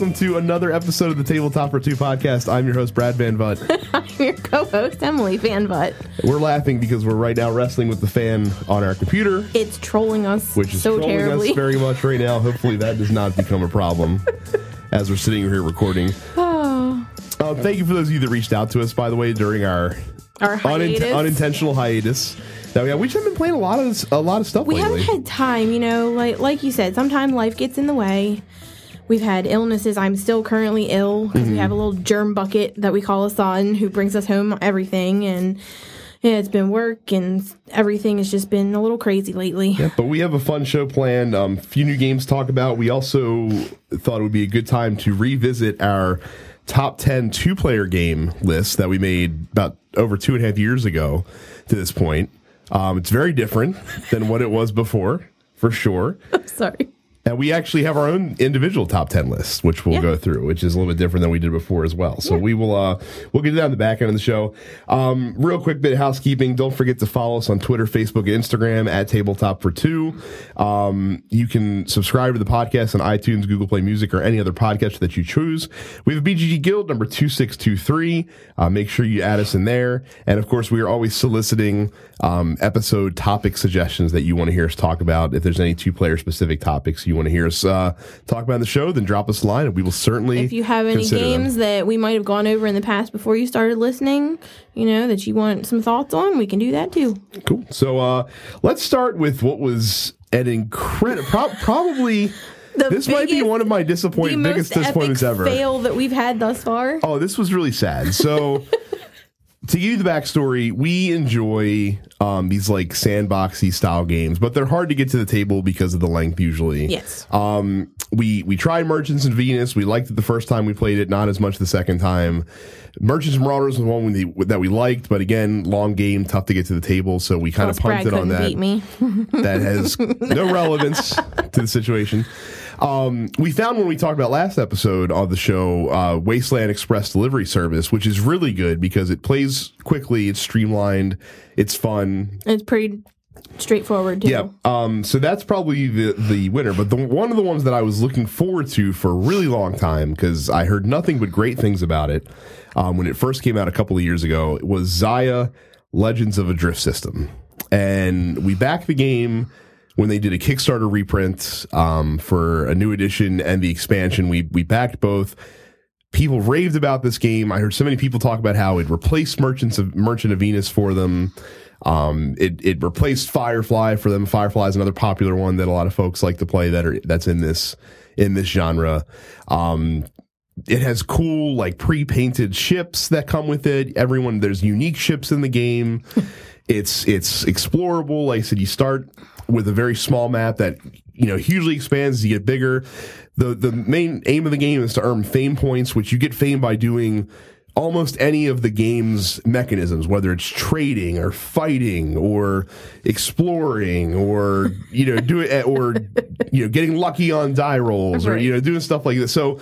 Welcome to another episode of the Tabletop for Two podcast. I'm your host, Brad Van Vutt. I'm your co-host Emily Van Butt. We're laughing because we're right now wrestling with the fan on our computer, It's trolling us which is so trolling terribly. us very much right now. Hopefully that does not become a problem as we're sitting here recording. oh, Uh, thank you for those of you that reached out to us, by the way, during our our hiatus. unintentional hiatus. That we, have. we just have been playing a lot of a lot of stuff we lately. haven't had time, you know, like like you said, sometimes life gets in the way. We've had illnesses. I'm still currently ill because Mm-hmm. we have a little germ bucket that we call a son who brings us home everything, and yeah, it's been work and everything has just been a little crazy lately. Yeah, but we have a fun show planned. Um, few new games to talk about. We also thought it would be a good time to revisit our top 10 two player game list that we made about over two and a half years ago to this point. Um, it's very different than what it was before, for sure. I'm Sorry. And we actually have our own individual top ten lists, which we'll Yeah. go through, which is a little bit different than we did before as well. So we will uh we'll get to that on the back end of the show. Um, real quick bit of housekeeping. Don't forget to follow us on Twitter, Facebook, and Instagram at Tabletop for Two. Um, you can subscribe to the podcast on iTunes, Google Play Music, or any other podcast that you choose. We have a BGG Guild number two six two three. Uh, make sure you add us in there, and of course we are always soliciting um, episode topic suggestions that you want to hear us talk about. If there's any two player specific topics you want to hear us uh, talk about the show, then drop us a line and we will certainly. If you have any consider them. games that we might have gone over in the past before you started listening, you know, that you want some thoughts on, we can do that too. Cool. So uh, let's start with what was an incredible, pro- probably. The This might be one of my disappoint- biggest disappointments ever. fail that we've had thus far. Oh, this was really sad. So, to give you the backstory, we enjoy um, these like sandboxy style games, but they're hard to get to the table because of the length. Usually, Yes. Um, we we tried Merchants and Venus. We liked it the first time we played it, not as much the second time. Merchants and Marauders was one we, that we liked, but again, long game, tough to get to the table. So we kind of punted on that beat me. that has no relevance to the situation. Um, we found when we talked about last episode on the show, uh, Wasteland Express Delivery Service, which is really good because it plays quickly, it's streamlined, it's fun. It's pretty straightforward too. Yeah. Um, so that's probably the, the winner. But the, one of the ones that I was looking forward to for a really long time because I heard nothing but great things about it um, when it first came out a couple of years ago was Xia Legends of a Drift System. And we backed the game when they did a Kickstarter reprint um, for a new edition and the expansion. We we backed both. People raved about this game. I heard so many people talk about how it replaced Merchants of Merchant of Venus for them. Um, it it replaced Firefly for them. Firefly is another popular one that a lot of folks like to play that are that's in this in this genre. Um, it has cool like pre-painted ships that come with it. Everyone there's unique ships in the game. it's it's explorable. Like I said, you start with a very small map that you know hugely expands as you get bigger. The the main aim of the game is to earn fame points, which you get fame by doing almost any of the game's mechanisms, whether it's trading or fighting or exploring or you know do it or you know getting lucky on die rolls or you know doing stuff like this. So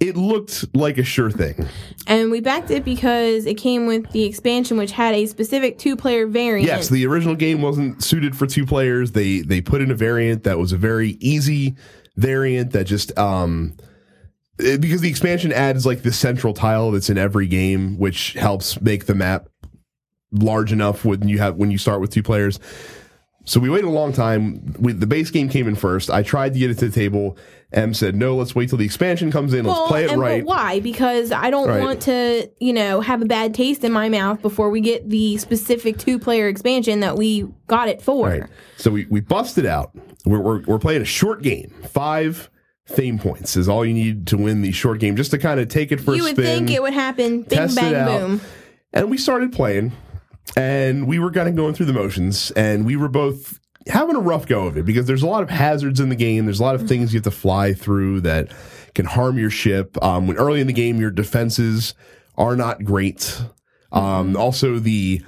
it looked like a sure thing. And we backed it because it came with the expansion, which had a specific two-player variant. Yes, the original game wasn't suited for two players. They they put in a variant that was a very easy variant that just um eh, because the expansion adds like the central tile that's in every game, which helps make the map large enough when you have when you start with two players. So we waited a long time. We, the base game came in first. I tried to get it to the table. M said, "No, let's wait till the expansion comes in. Let's play it and right." but why? Because I don't Right. want to, you know, have a bad taste in my mouth before we get the specific two-player expansion that we got it for. Right. So we, we busted out. We're, we're, we're playing a short game. Five fame points is all you need to win the short game, just to kind of take it for You would spin. think it would happen. Bing bang boom. And we started playing, and we were kind of going through the motions, and we were both having a rough go of it because there's a lot of hazards in the game. There's a lot of things you have to fly through that can harm your ship. Um, when early in the game, your defenses are not great. Um, also, the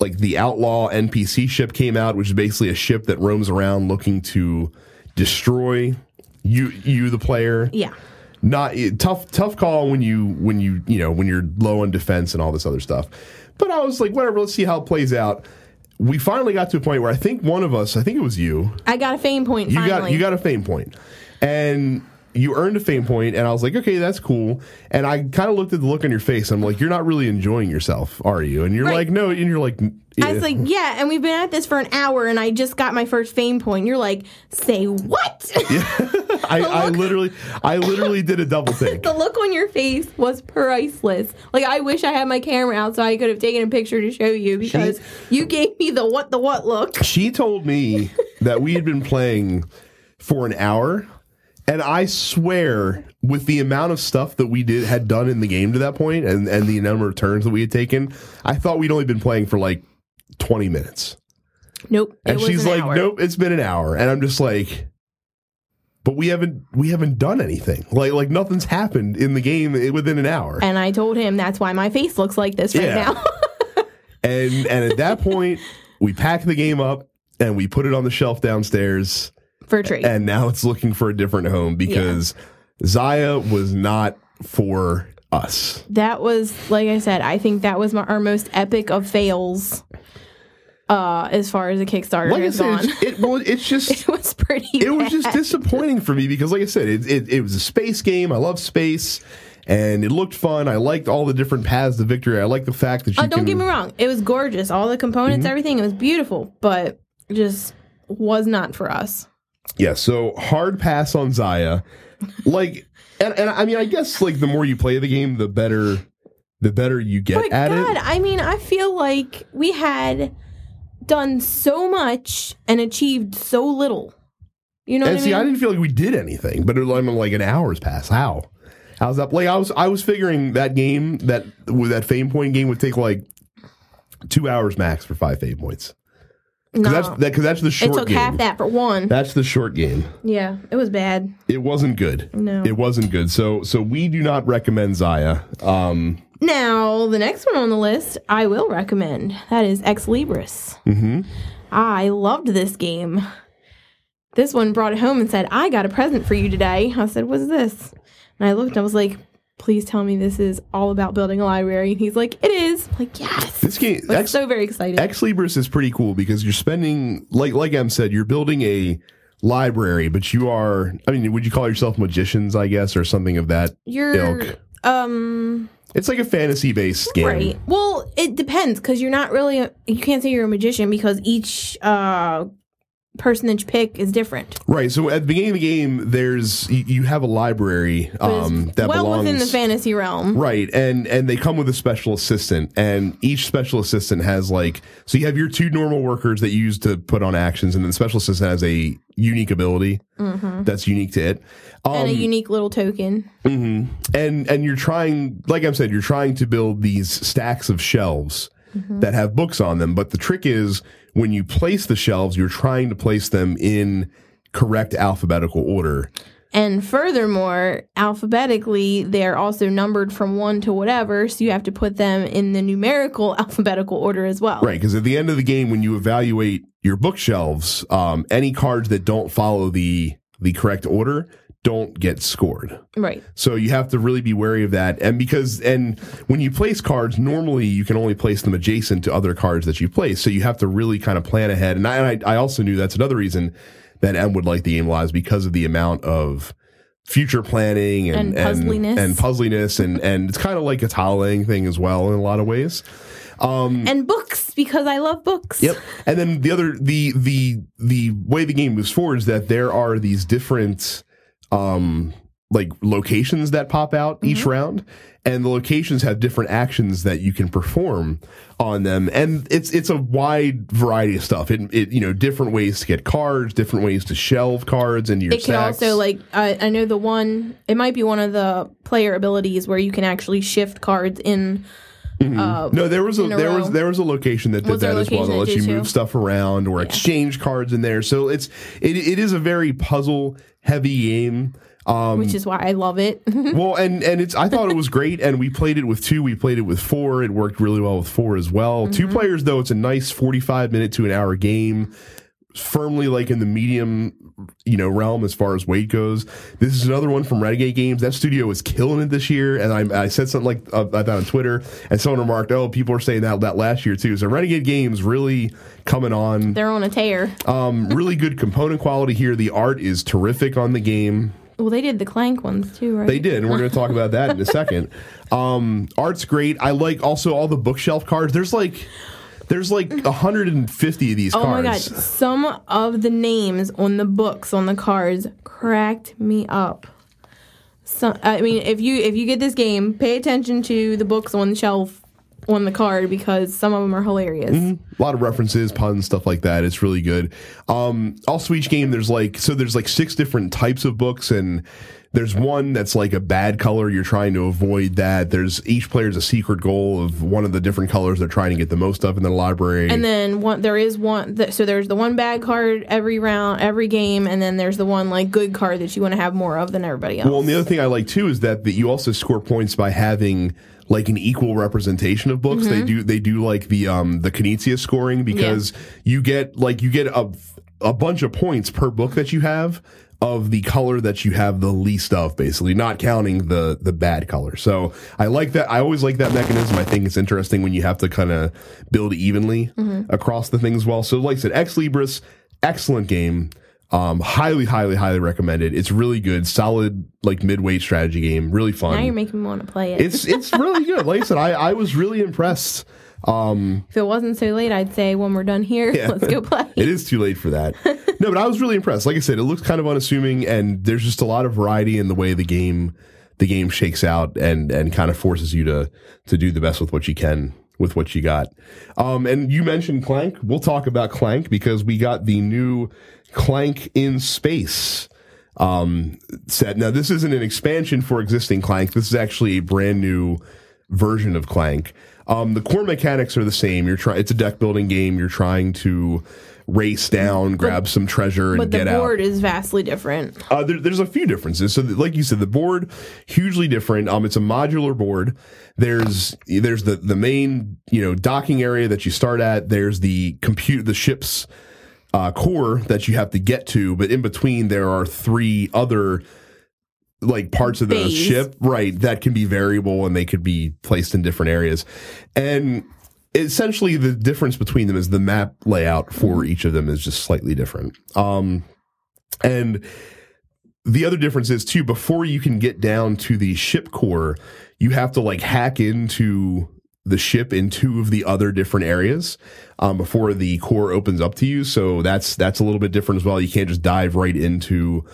like the outlaw NPC ship came out, which is basically a ship that roams around looking to destroy you, you the player Yeah. not tough tough call when you when you you know when you're low on defense and all this other stuff but i was like whatever let's see how it plays out. We finally got to a point where i think one of us i think it was you. I got a fame point you finally. got you got a fame point. And you earned a fame point, and I was like, okay, that's cool. And I kind of looked at the look on your face. I'm like, you're not really enjoying yourself, are you? And you're Right. like, no. And you're like, I was like, yeah, and we've been at this for an hour, and I just got my first fame point. You're like, say what? I, I literally, I literally did a double take. the look on your face was priceless. Like, I wish I had my camera out so I could have taken a picture to show you because you gave me the what the what look. She told me that we had been playing for an hour, and I swear, with the amount of stuff that we did had done in the game to that point, and and the number of turns that we had taken, I thought we'd only been playing for like twenty minutes. Nope. it And she's an like, hour. "Nope, it's been an hour," and I'm just like. But we haven't we haven't done anything like like nothing's happened in the game within an hour. And I told him that's why my face looks like this right Yeah. now. And and at that point, we packed the game up and we put it on the shelf downstairs. For. And now it's looking for a different home because Xia was not for us. that was, like I said, I think that was my, our most epic of fails uh, as far as the Kickstarter Like I said, gone. it well, it's just it was pretty. it was just disappointing for me because, like I said, it, it it was a space game. I love space. And it looked fun. I liked all the different paths to victory. I like the fact that you Uh, don't can, get me wrong. It was gorgeous. All the components, Mm-hmm. everything. It was beautiful, but just was not for us. Yeah, so hard pass on Xia. Like and, and I mean I guess like the more you play the game, the better the better you get But at God, it. I mean, I feel like we had done so much and achieved so little. You know And see, I I didn't feel like we did anything, but it, I mean, like an hour's pass. How? How's that? Like I was, I was figuring that game that with that fame point game would take like two hours max for five fame points. Because no, that's that that's the it short took game. half that for one. That's the short game. yeah, it was bad. It wasn't good. No. It wasn't good. So so we do not recommend Xia. Um, Now, the next one on the list, I will recommend. That is Ex Libris. Mm-hmm. I loved this game. This one brought it home and said, I got a present for you today. I said, What's this? And I looked and I was like, Please tell me this is all about building a library. And he's like, It is. I'm like, yes. this game, I was Ex, so very excited. Ex Libris is pretty cool because you're spending like like Em said, you're building a library, but you are. I mean, would you call yourself magicians? I guess or something of that You're ilk. um It's like a fantasy based game. right. Well, it depends because you're not really a, you can't say you're a magician because each uh person that you pick is different. Right. So at the beginning of the game, there's you, you have a library um, that well belongs within the fantasy realm. Right, and and they come with a special assistant, and each special assistant has like so you have your two normal workers that you use to put on actions, and then the special assistant has a unique ability that's unique to it. Um, and a unique little token. and and you're trying, like I said, you're trying to build these stacks of shelves that have books on them. But the trick is when you place the shelves, you're trying to place them in correct alphabetical order. And furthermore, alphabetically, they're also numbered from one to whatever, so you have to put them in the numerical alphabetical order as well. Right, because at the end of the game, when you evaluate your bookshelves, um, any cards that don't follow the the correct order don't get scored. Right. So you have to really be wary of that. And because and when you place cards, normally you can only place them adjacent to other cards that you place. So you have to really kind of plan ahead. And I, I, I also knew that's another reason that M would like the game a lot is because of the amount of future planning and And puzzliness. and, and puzzliness and and it's kind of like a tiling thing as well in a lot of ways. Um, and books, because I love books. Yep. And then the other the the the way the game moves forward is that there are these different um like locations that pop out each round and the locations have different actions that you can perform on them and it's it's a wide variety of stuff it, it you know different ways to get cards different ways to shelve cards into your It can also like I, I know the one. It might be one of the player abilities where you can actually shift cards in. Uh, No, there was a, a there was there was a location that did Was that as well. location That that lets you did move stuff around or exchange cards in there. So it's it it is a very puzzle heavy game. Um, which is why I love it. well, and and it's I thought it was great, and we played it with two. We played it with four. It worked really well with four as well. Mm-hmm. Two players though, it's a nice forty five minute to an hour game. Firmly like in the medium, you know, realm as far as weight goes. This is another one from Renegade Games. That studio is killing it this year, and I, I said something like uh, that on Twitter, and someone remarked, "Oh, people are saying that that last year too." So Renegade Games really coming on. They're on a tear. Um, really good component quality here. The art is terrific on the game. Well, they did the Clank ones too, right? They did, and we're going to talk about that in a second. Um, art's great. I like also all the bookshelf cards. There's like there's like 150 of these Oh cards. Oh my god, some of the names on the books on the cards cracked me up. So I mean, if you if you get this game, pay attention to the books on the shelf on the card because some of them are hilarious. A lot of references, puns, stuff like that. It's really good. Um, also, each game there's like so there's like six different types of books, and there's one that's like a bad color. You're trying to avoid that. There's each player's a secret goal of one of the different colors they're trying to get the most of in the library. And then one, there is one. Th- so there's the one bad card every round, every game, and then there's the one like good card that you want to have more of than everybody else. Well, and the other thing I like too is that, that you also score points by having like an equal representation of books. They do they do like the um the Knizia scoring because you get like you get a a bunch of points per book that you have of the color that you have the least of basically not counting the the bad color so i like that i always like that mechanism i think it's interesting when you have to kind of build evenly across the things well so like i said ex libris excellent game um, highly, highly, highly recommended. It's really good, solid, like midweight strategy game. Really fun. now you're making me want to play it. It's it's really good. Like I said, I, I was really impressed. Um, if it wasn't so late, I'd say when we're done here, let's go play. it is too late for that. no, but I was really impressed. Like I said, it looks kind of unassuming, and there's just a lot of variety in the way the game the game shakes out, and and kind of forces you to to do the best with what you can with what you got. Um, and you mentioned Clank. We'll talk about Clank because we got the new Clank in space um, set. Now, this isn't an expansion for existing Clank. This is actually a brand new version of Clank. Um, the core mechanics are the same. You're trying. It's a deck building game. You're trying to race down, grab some treasure, and get out. but the get out. board is vastly different. Uh, there, there's a few differences. So, like you said, the board hugely different. Um, it's a modular board. There's there's the the main you know docking area that you start at. There's the compute the ship's uh, core that you have to get to, but in between there are three other like parts of the ship, right? That can be variable and they could be placed in different areas, and essentially the difference between them is the map layout for each of them is just slightly different. Um, and the other difference is too before you can get down to the ship core, you have to like hack into the ship in two of the other different areas um, before the core opens up to you. So that's that's a little bit different as well. You can't just dive right into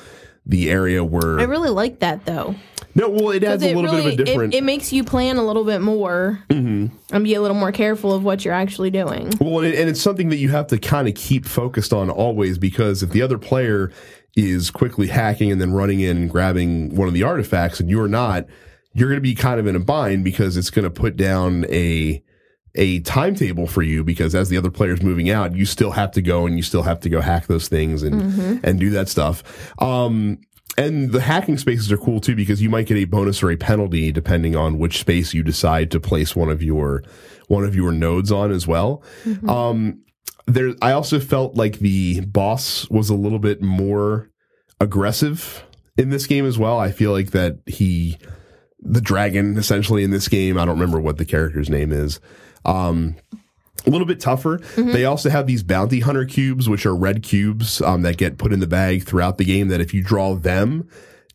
the area where I really like that though. no. Well, it adds a it little really, bit of a different. It, it makes you plan a little bit more mm-hmm. and be a little more careful of what you're actually doing. Well, and, it, and it's something that you have to kind of keep focused on always because if the other player is quickly hacking and then running in and grabbing one of the artifacts and you're not, you're going to be kind of in a bind because it's going to put down a a timetable for you because as the other player's moving out, you still have to go and you still have to go hack those things and and do that stuff. Um, and the hacking spaces are cool too because you might get a bonus or a penalty depending on which space you decide to place one of your one of your nodes on as well. Um, there, I also felt like the boss was a little bit more aggressive in this game as well. I feel like that he, the dragon, essentially in this game. I don't remember what the character's name is. Um, a little bit tougher. They also have these bounty hunter cubes, which are red cubes um, that get put in the bag throughout the game. That if you draw them,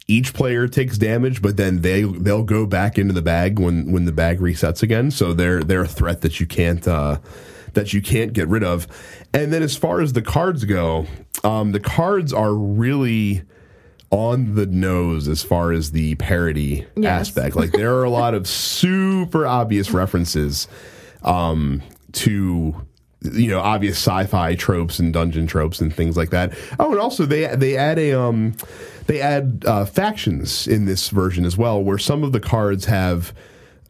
each player takes damage, but then they they'll go back into the bag when when the bag resets again. So they're they're a threat that you can't uh, that you can't get rid of. And then as far as the cards go, um, the cards are really on the nose as far as the parody Yes. aspect. Like there are a lot of super obvious references um, to you know obvious sci-fi tropes and dungeon tropes and things like that. Oh, and also they they add a um they add uh, factions in this version as well, where some of the cards have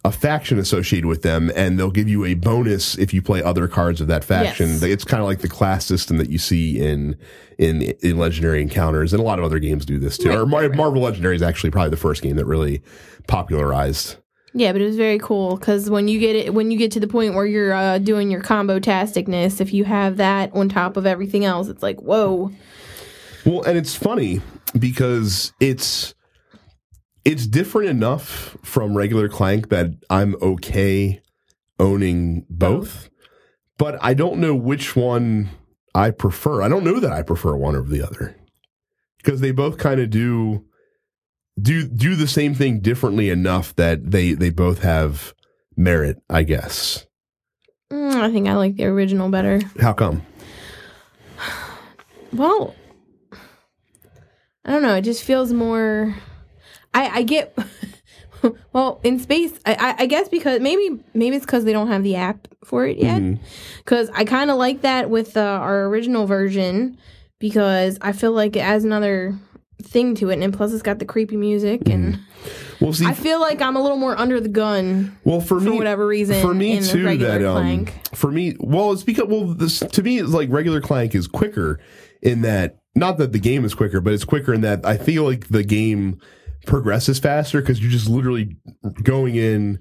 a faction associated with them, and they'll give you a bonus if you play other cards of that faction. Yes. It's kind of like the class system that you see in in in Legendary Encounters, and a lot of other games do this too. or Mar- Marvel Legendary is actually probably the first game that really popularized Yeah, but it was very cool because when you get it, when you get to the point where you're uh, doing your combo tasticness, if you have that on top of everything else, it's like whoa. Well, and it's funny because it's it's different enough from regular Clank that I'm okay owning both, but I don't know which one I prefer. I don't know that I prefer one over the other because they both kind of do do do the same thing differently enough that they they both have merit. I guess. Mm, I think I like the original better. How come? Well, I don't know. It just feels more. I I get. well, in space, I, I I guess because maybe maybe it's because they don't have the app for it yet. Because I kind of like that with uh, our original version because I feel like it adds another thing to it, and plus it's got the creepy music, and Well, see, I feel like I'm a little more under the gun well for for me, whatever reason. for me too that um Clank. for me well it's because well this to me it's like regular clank is quicker in that not that the game is quicker but it's quicker in that i feel like the game progresses faster because you're just literally going in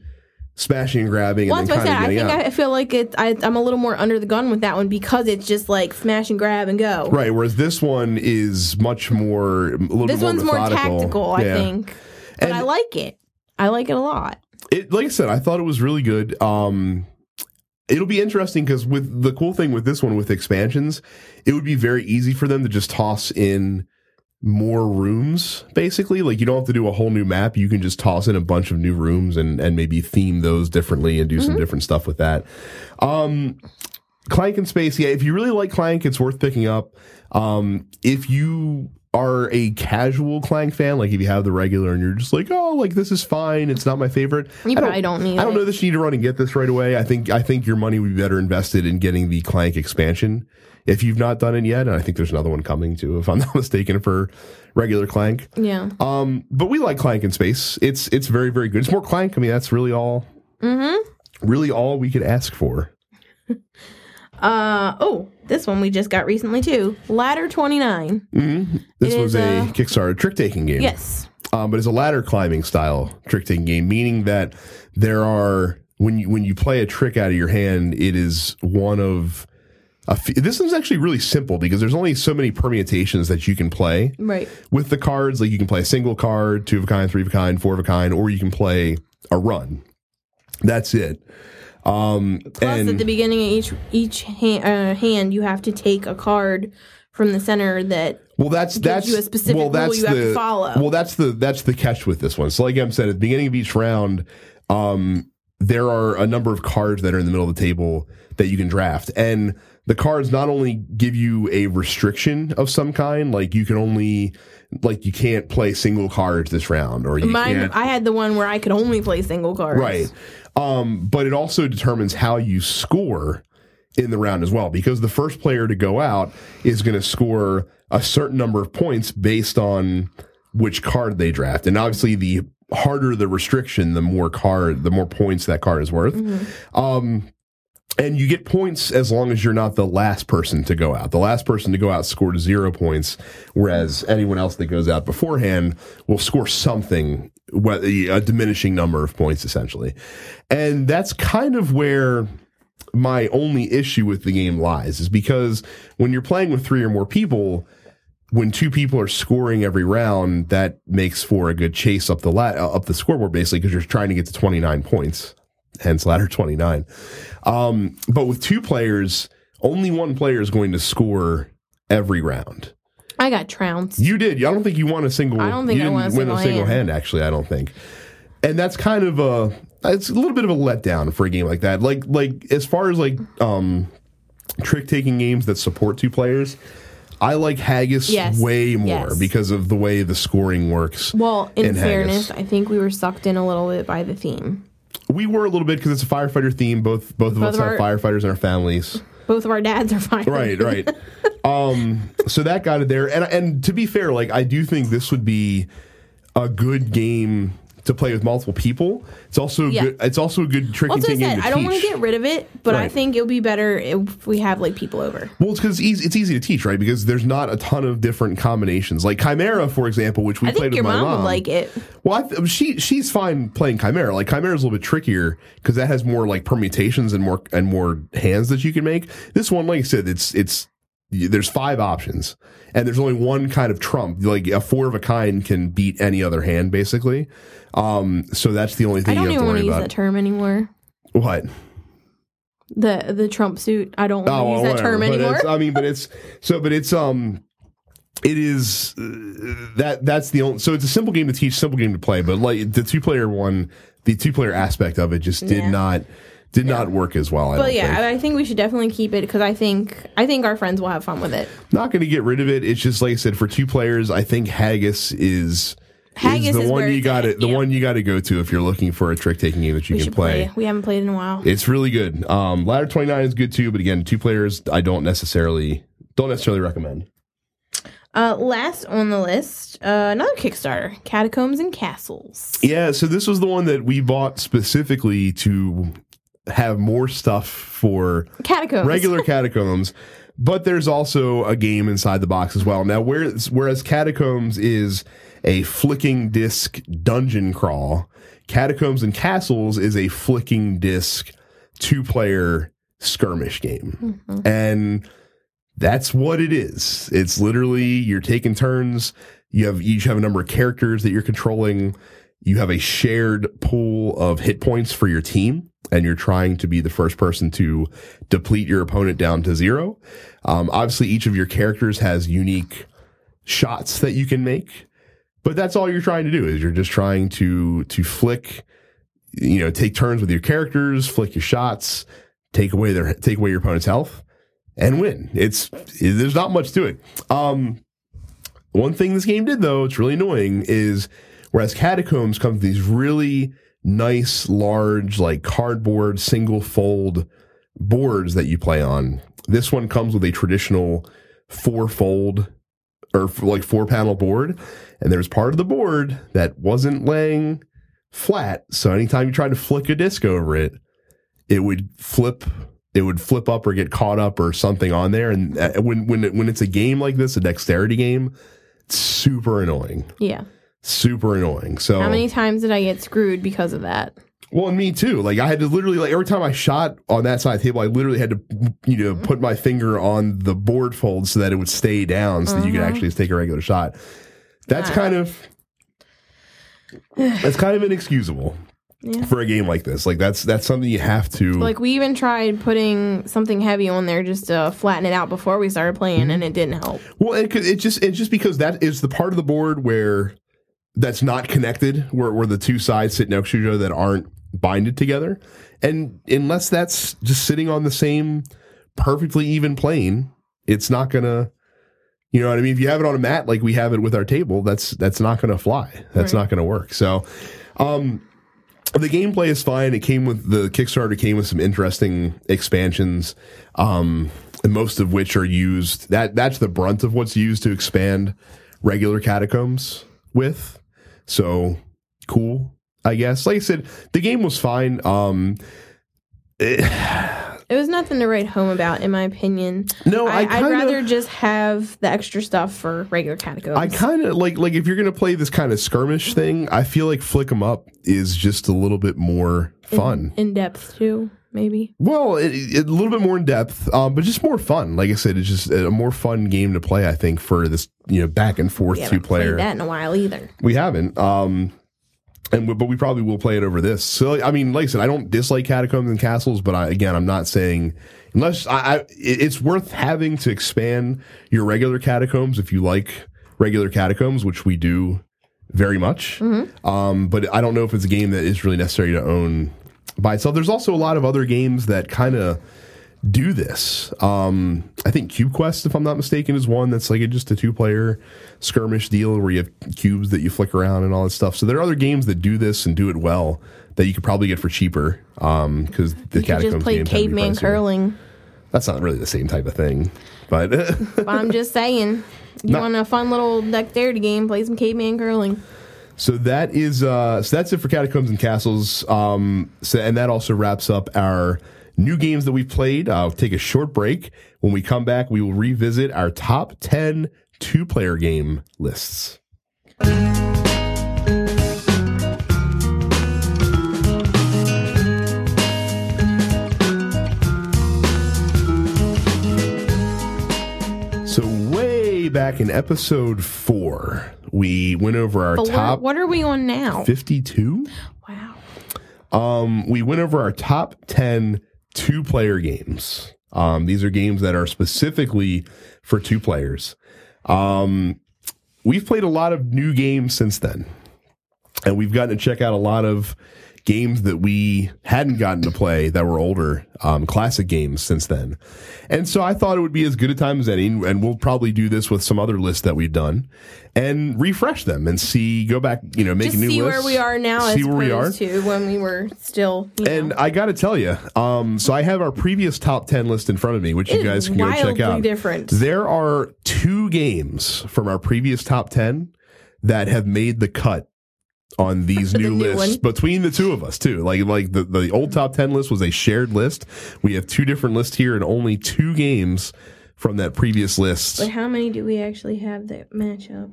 smashing and grabbing Well, and that's what I said. I think out I feel like it. I, I'm a little more under the gun with that one because it's just like smash and grab and go. right whereas this one is much more a little This bit more one's more methodical. tactical, I Yeah. think. But And- I like it. I like it a lot. it like I said, I thought it was really good. Um, it'll be interesting because with the cool thing with this one with expansions, it would be very easy for them to just toss in more rooms. Basically, like you don't have to do a whole new map. You can just toss in a bunch of new rooms and and maybe theme those differently and do some different stuff with that. Um, Clank in Space, yeah. If you really like Clank, it's worth picking up. Um, if you are a casual Clank fan, like if you have the regular and you're just like, oh, like this is fine, it's not my favorite. You I probably don't need I don't know that you need to run and get this right away. I think I think your money would be better invested in getting the Clank expansion if you've not done it yet. And I think there's another one coming too, if I'm not mistaken, for regular Clank. Yeah. Um, but we like Clank in space. It's it's very very good. It's more Clank. I mean, that's really all. Mm-hmm. Really, all we could ask for. Uh oh, this one we just got recently too. Ladder 29. This It was a uh, Kickstarter trick taking game. Yes. um, but it's a ladder climbing style trick taking game, meaning that there are when you when you play a trick out of your hand, it is one of a f- this is actually really simple because there's only so many permutations that you can play Right. with the cards. Like you can play a single card, two of a kind, three of a kind, four of a kind, or you can play a run. That's it. Um, Plus, and at the beginning of each each hand, uh, hand, you have to take a card from the center that Well, that's that's you a specific well, rule that's you the have to follow. well, that's the that's the catch with this one. So, like Em said at the beginning of each round, um, there are a number of cards that are in the middle of the table that you can draft, and the cards not only give you a restriction of some kind, like you can only like you can't play single cards this round, or you mine. can't I had the one where I could only play single cards. Right. Um, but it also determines how you score in the round as well, because the first player to go out is going to score a certain number of points based on which card they draft. And obviously, the harder the restriction, the more card, the more points that card is worth. Um, and you get points as long as you're not the last person to go out. The last person to go out scored zero points, whereas anyone else that goes out beforehand will score something, a diminishing number of points, essentially. And that's kind of where my only issue with the game lies, is because when you're playing with three or more people, when two people are scoring every round, that makes for a good chase up the la- up the scoreboard, basically, because you're trying to get to 29 points, hence ladder 29. Um, but with two players, only one player is going to score every round. I got trounced. You did. I don't think you won a single. I don't think you I won a win single a single hand. hand. Actually, I don't think. And that's kind of a. It's a little bit of a letdown for a game like that. Like like as far as like um, trick taking games that support two players. I like Haggis Yes. way more Yes. because of the way the scoring works. well, in in fairness, Haggis. I think we were sucked in a little bit by the theme. We were a little bit because it's a firefighter theme. Both both of Both us of have our- firefighters in our families. Both of our dads are fine. right right um so that got it there and and to be fair like i do think this would be a good game to play with multiple people it's also Yeah. good it's also a good trick and that's I said. I don't want to get rid of it, but I think it would be better if we have like people over. well it's because it's, it's easy to teach right because there's not a ton of different combinations like chimera for example which we I played think your with my mom, mom would like it. well I th- she she's fine playing chimera like chimera's a little bit trickier because that has more like permutations and more and more hands that you can make this one like i said it's it's there's five options and there's only one kind of trump like a four of a kind can beat any other hand basically um so that's the only I thing you don't have even to want to use about that term anymore. what The the Trump suit. I don't want to Oh, use well, that term. But anymore. I mean, but it's so, but it's um, it is uh, that that's the only so it's a simple game to teach simple game to play but like the two player one the two player aspect of it just did Yeah. not did not work as well I But don't yeah, think. I, think we should definitely keep it because I think I think our friends will have fun with it. not going to get rid of it it's just like i said for two players i think haggis is Haggis is the is one you got it the yeah. one you got to go to if you're looking for a trick taking game that you We can play. play. We haven't played in a while. It's really good. Um, Ladder 29 is good too, but again, two players I don't necessarily don't necessarily recommend. Uh, last on the list, uh, another Kickstarter, Catacombs and Castles. Yeah, so this was the one that we bought specifically to have more stuff for Catacombs. regular catacombs, but there's also a game inside the box as well. Now, whereas, whereas catacombs is a flicking disc dungeon crawl, catacombs and castles is a flicking disc two player skirmish game, mm-hmm. and that's what it is. It's literally you're taking turns. You have each have a number of characters that you're controlling. You have a shared pool of hit points for your team, and you're trying to be the first person to deplete your opponent down to zero. Um, obviously, each of your characters has unique shots that you can make, but that's all you're trying to do is you're just trying to to flick, you know, take turns with your characters, flick your shots, take away their take away your opponent's health, and win. It's there's not much to it. Um, one thing this game did though, it's really annoying, is whereas catacombs comes these really nice, large, like cardboard single fold boards that you play on. This one comes with a traditional four fold or like four panel board, and there's part of the board that wasn't laying flat. So anytime you tried to flick a disc over it, it would flip. It would flip up or get caught up or something on there. And uh, when when it, when it's a game like this, a dexterity game, it's super annoying Yeah. Super annoying. So How many times did I get screwed because of that? well, and me too. Like I had to literally like every time I shot on that side of the table, I literally had to you know put my finger on the board fold so that it would stay down so that you could Mm-hmm. actually take a regular shot. That's kind of that's kind of inexcusable Yeah. for a game like this. Like that's that's something you have to Like we even tried putting something heavy on there just to flatten it out before we started playing, and it didn't help. Well, it, could- it just it's just because that is the part of the board where that's not connected, where where the two sides sit next to each other that aren't binded together, and unless that's just sitting on the same perfectly even plane, it's not gonna. You know what I mean? If you have it on a mat like we have it with our table, that's that's not going to fly. That's Right. not going to work. So, um, the gameplay is fine. It came with the Kickstarter came with some interesting expansions, um, most of which are used. That that's the brunt of what's used to expand regular catacombs with. So cool, I guess. Like I said, the game was fine. Um, It was nothing to write home about, in my opinion. no, I, I, I'd rather just have the extra stuff for regular catacombs. I kind of like like if you're gonna play this kind of skirmish thing, I feel like Flick 'em Up is just a little bit more fun. in depth too, maybe. Well, it, it, a little bit more in depth, um, but just more fun. Like I said, it's just a more fun game to play. I think for this, you know, back and forth We two player. that in a while either. We haven't, um, and we, but we probably will play it over this. So I mean, like I said, I don't dislike catacombs and castles, but I, again, I'm not saying unless I, I, it's worth having to expand your regular catacombs if you like regular catacombs, which we do very much. Um, but I don't know if it's a game that is really necessary to own by itself. There's also a lot of other games that kind of do this. Um, I think Cube Quest, if I'm not mistaken, is one that's like a, just a two player skirmish deal where you have cubes that you flick around and all that stuff. So there are other games that do this and do it well that you could probably get for cheaper because the You could catacombs just play tend caveman curling. That's not really the same type of thing, but But I'm just saying, you want a fun little dexterity game? Play some caveman curling. So that is uh so that's it for Catacombs and Castles. Um so and that also wraps up our new games that we've played. I'll take a short break. When we come back, we will revisit our top 10 two-player game lists. So way back in episode 4, we went over our But top what are we on now? 52 Wow. um, we went over our top 10 two player games. Um, these are games that are specifically for two players. Um, we've played a lot of new games since then, and we've gotten to check out a lot of games that we hadn't gotten to play that were older, um, classic games since then. And so I thought it would be as good a time as any, and we'll probably do this with some other lists that we've done and refresh them and see, go back, you know, make Just a new list. see list. where we are now See as where we are. to when we were still. You And know, I got to tell you, um, so I have our previous top 10 list in front of me, which you guys can go check out. different. There are two games from our previous top 10 that have made the cut on these The new, new lists one. between the two of us too. Like like the, the old top 10 list was a shared list. We have two different lists here and only two games from that previous list. but how many do we actually have that match up?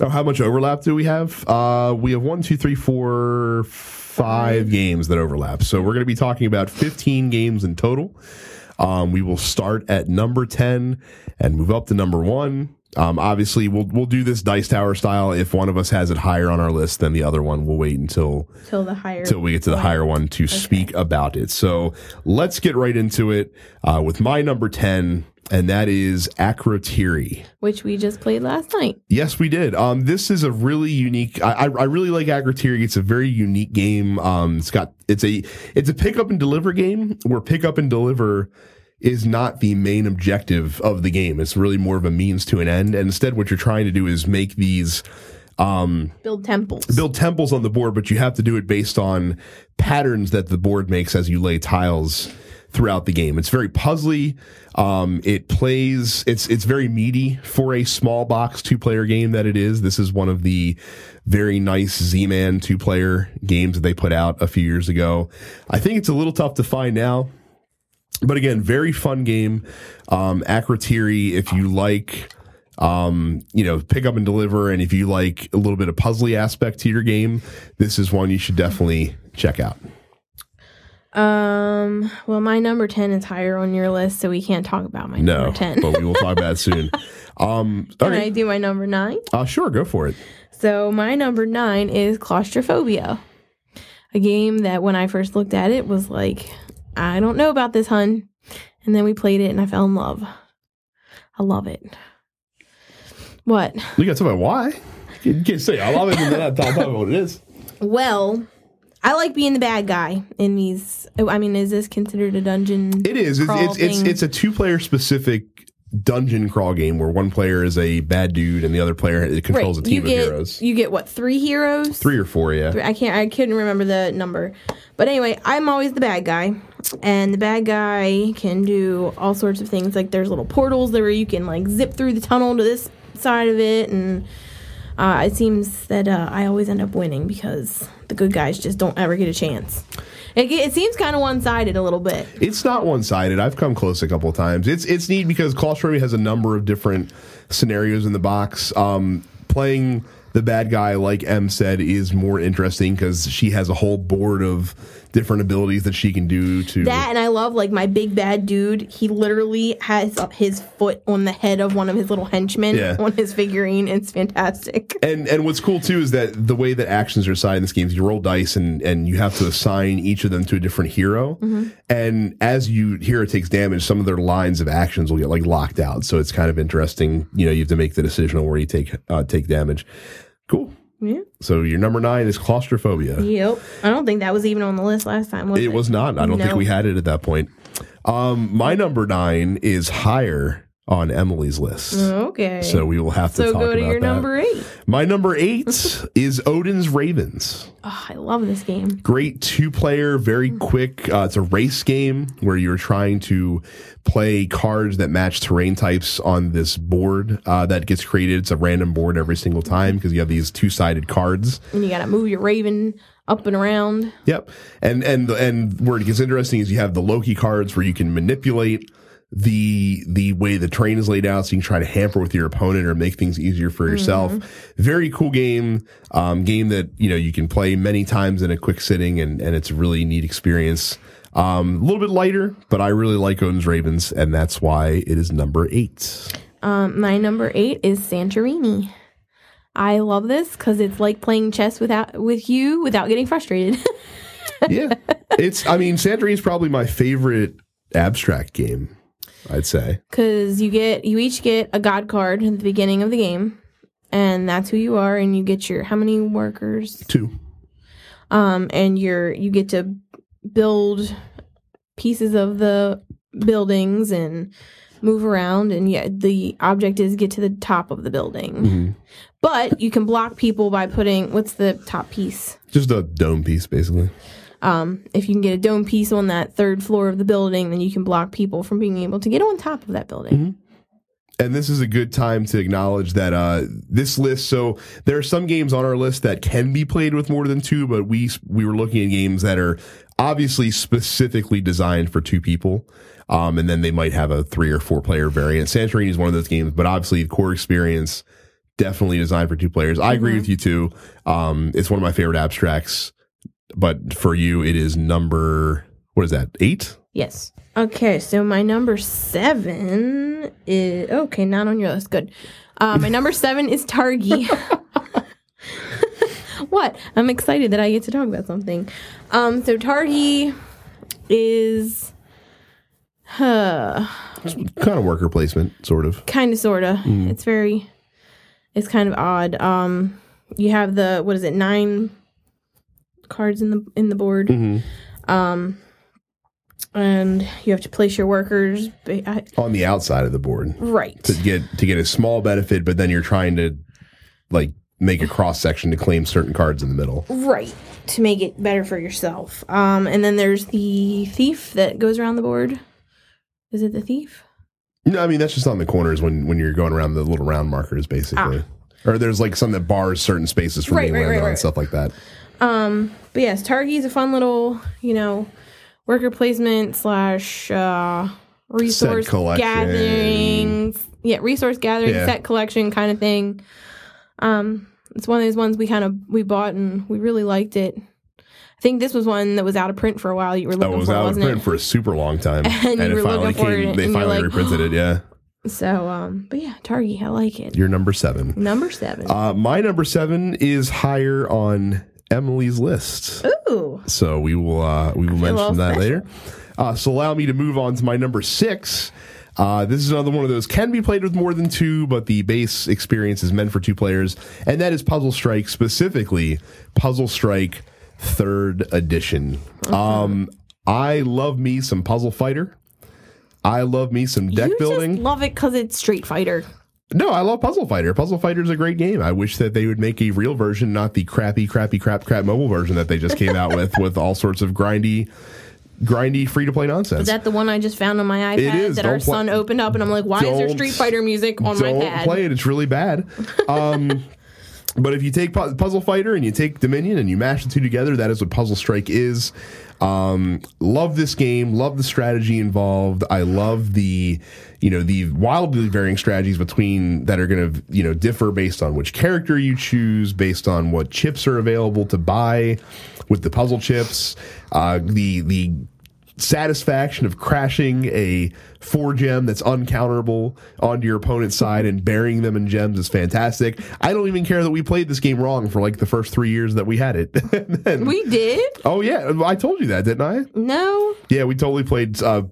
Oh, how much overlap do we have? Uh, we have one, two, three, four, five games that overlap. So we're going to be talking about 15 games in total. Um, we will start at number 10 and move up to number one. Um, obviously, we'll we'll do this dice tower style. If one of us has it higher on our list than the other one, we'll wait until Till the higher. until we get to the higher one to speak about it. So let's get right into it uh, with my number 10, and that is Akrotiri. which we just played last night. Yes, we did. Um, this is a really unique. I, I I really like Akrotiri. It's a very unique game. Um, it's got it's a it's a pick up and deliver game where pick up and deliver is not the main objective of the game. It's really more of a means to an end. And instead, what you're trying to do is make these Build temples. build temples on the board, but you have to do it based on patterns that the board makes as you lay tiles throughout the game. It's very puzzly. Um, it plays. It's it's very meaty for a small box two player game that it is. This is one of the very nice Z-Man two player games that they put out a few years ago. I think it's a little tough to find now. But again, very fun game. Um, Akrotiri, if you like, um, you know, pick up and deliver, and if you like a little bit of puzzly aspect to your game, this is one you should definitely check out. Um. Well, my number ten is higher on your list, so we can't talk about my No, number ten. but we will talk about it soon. Um, Can I do my number nine? uh, sure, go for it. So my number nine is Claustrophobia, a game that when I first looked at it was like, I don't know about this, hun. And then we played it, and I fell in love. I love it. What? You got to talk about why? You can't say I love it and then talk about what it is. Well, I like being the bad guy in these. I mean, is this considered a dungeon? It is. It's it's, it's it's a two player specific dungeon crawl game where one player is a bad dude and the other player controls a team of heroes. you get what three heroes? Three or four, yeah. I can't. I couldn't remember the number, but anyway, I'm always the bad guy, and the bad guy can do all sorts of things. Like there's little portals there where you can like zip through the tunnel to this side of it, and uh, it seems that uh, I always end up winning because the good guys just don't ever get a chance. It, it seems kind of one sided a little bit. It's not one sided. I've come close a couple times. It's it's neat because Claustrophobia has a number of different scenarios in the box. Um, playing the bad guy, like M said, is more interesting because she has a whole board of different abilities that she can do to. That and I love like my big bad dude. He literally has his foot on the head of one of his little henchmen Yeah. on his figurine. It's fantastic. and and what's cool too is that the way that actions are assigned in this game is you roll dice and and you have to assign each of them to a different hero. Mm-hmm. And as you hero takes damage, some of their lines of actions will get like locked out. So it's kind of interesting. You know, you have to make the decision on where you take uh, take damage. Cool. Yeah. So your number nine is claustrophobia. Yep. I don't think that was even on the list last time. Was it, It was not. I don't think we had it at that point. Um, my number nine is higher on Emily's list. Okay. So we will have to So talk go to about your that. number eight. My number eight is Odin's Ravens. Oh, I love this game. Great two player, very quick. Uh, it's a race game where you're trying to play cards that match terrain types on this board uh, that gets created. It's a random board every single time because you have these two sided cards. And you got to move your raven up and around. Yep. And and and where it gets interesting is you have the Loki cards where you can manipulate the the way the train is laid out so you can try to hamper with your opponent or make things easier for yourself. Very cool game. Um game that, you know, you can play many times in a quick sitting and and it's a really neat experience. Um a little bit lighter, but I really like Odin's Ravens and that's why it is number 8. Um, my number eight is Santorini. I love this because it's like playing chess without with you without getting frustrated. yeah. It's I mean Santorini is probably my favorite abstract game. I'd say. because you get you each get a god card at the beginning of the game, and that's who you are, and you get your how many workers, Two. um, and you're you get to build pieces of the buildings and move around, and yeah, the object is get to the top of the building, Mhm. but you can block people by putting what's the top piece. Just a dome piece, basically. Um, if you can get a dome piece on that third floor of the building, then you can block people from being able to get on top of that building. And this is a good time to acknowledge that uh, this list. So there are some games on our list that can be played with more than two, but we we were looking at games that are obviously specifically designed for two people. Um, and then they might have a three or four player variant. Santorini is one of those games, but obviously the core experience definitely designed for two players. I agree with you too. Um, it's one of my favorite abstracts, but for you, it is number what is that? Eight? Yes. Okay, so my number seven is okay. Not on your list. Good. Uh, my number seven is Targi. what? I'm excited that I get to talk about something. Um, so Targi is, uh, Kind of worker placement, sort of. kind of, sorta. It's very, it's kind of odd. Um, you have the what is it? Nine cards in the in the board. Um, and you have to place your workers. I- On the outside of the board. Right. to get to get a small benefit, but then you're trying to like make a cross section to claim certain cards in the middle. Right. To make it better for yourself. Um, and then there's the thief that goes around the board. Is it the thief? No, I mean that's just on the corners when when you're going around the little round markers, basically. Or there's like some that bars certain spaces from Right, landed right, on right. stuff like that. Um, but yes, Targi is a fun little, you know, worker placement slash uh resource gathering. Yeah, resource gathering, Yeah. set collection kind of thing. Um, it's one of those ones we kind of we bought and we really liked it. I think this was one that was out of print for a while. You were looking was for, out of print it? for a super long time, And you it finally for it, They finally like, reprinted it. Yeah, So, um, but yeah, Targi, I like it. you're number seven. Number seven. Uh, my number seven is higher on Emily's list. Ooh. So we will uh, we will mention that special. later. Uh, so allow me to move on to my number six. Uh, this is another one of those can be played with more than two, but the base experience is meant for two players, and that is Puzzle Strike, specifically Puzzle Strike Third Edition. Mm-hmm. Um, I love me some Puzzle Fighter. I love me some deck you building. just love it because it's Street Fighter. No, I love Puzzle Fighter. Puzzle Fighter is a great game. I wish that they would make a real version, not the crappy, crappy, crap, crap mobile version that they just came out with, with all sorts of grindy, grindy, free to play nonsense. Is that the one I just found on my iPad It is. that our Don't play- son opened up and I'm like, why is there Street Fighter music on my Don't pad? play it; it's really bad. Um, but if you take Pu- Puzzle Fighter and you take Dominion and you mash the two together, that is what Puzzle Strike is. Um, love this game. Love the strategy involved. I love the, you know, the wildly varying strategies between that are going to, you know, differ based on which character you choose, based on what chips are available to buy with the puzzle chips. Uh, the the satisfaction of crashing a four gem that's uncounterable onto your opponent's side and burying them in gems is fantastic. I don't even care that we played this game wrong for like the first three years that we had it. Then- We did? oh yeah, I told you that, didn't I? No. Yeah, we totally played a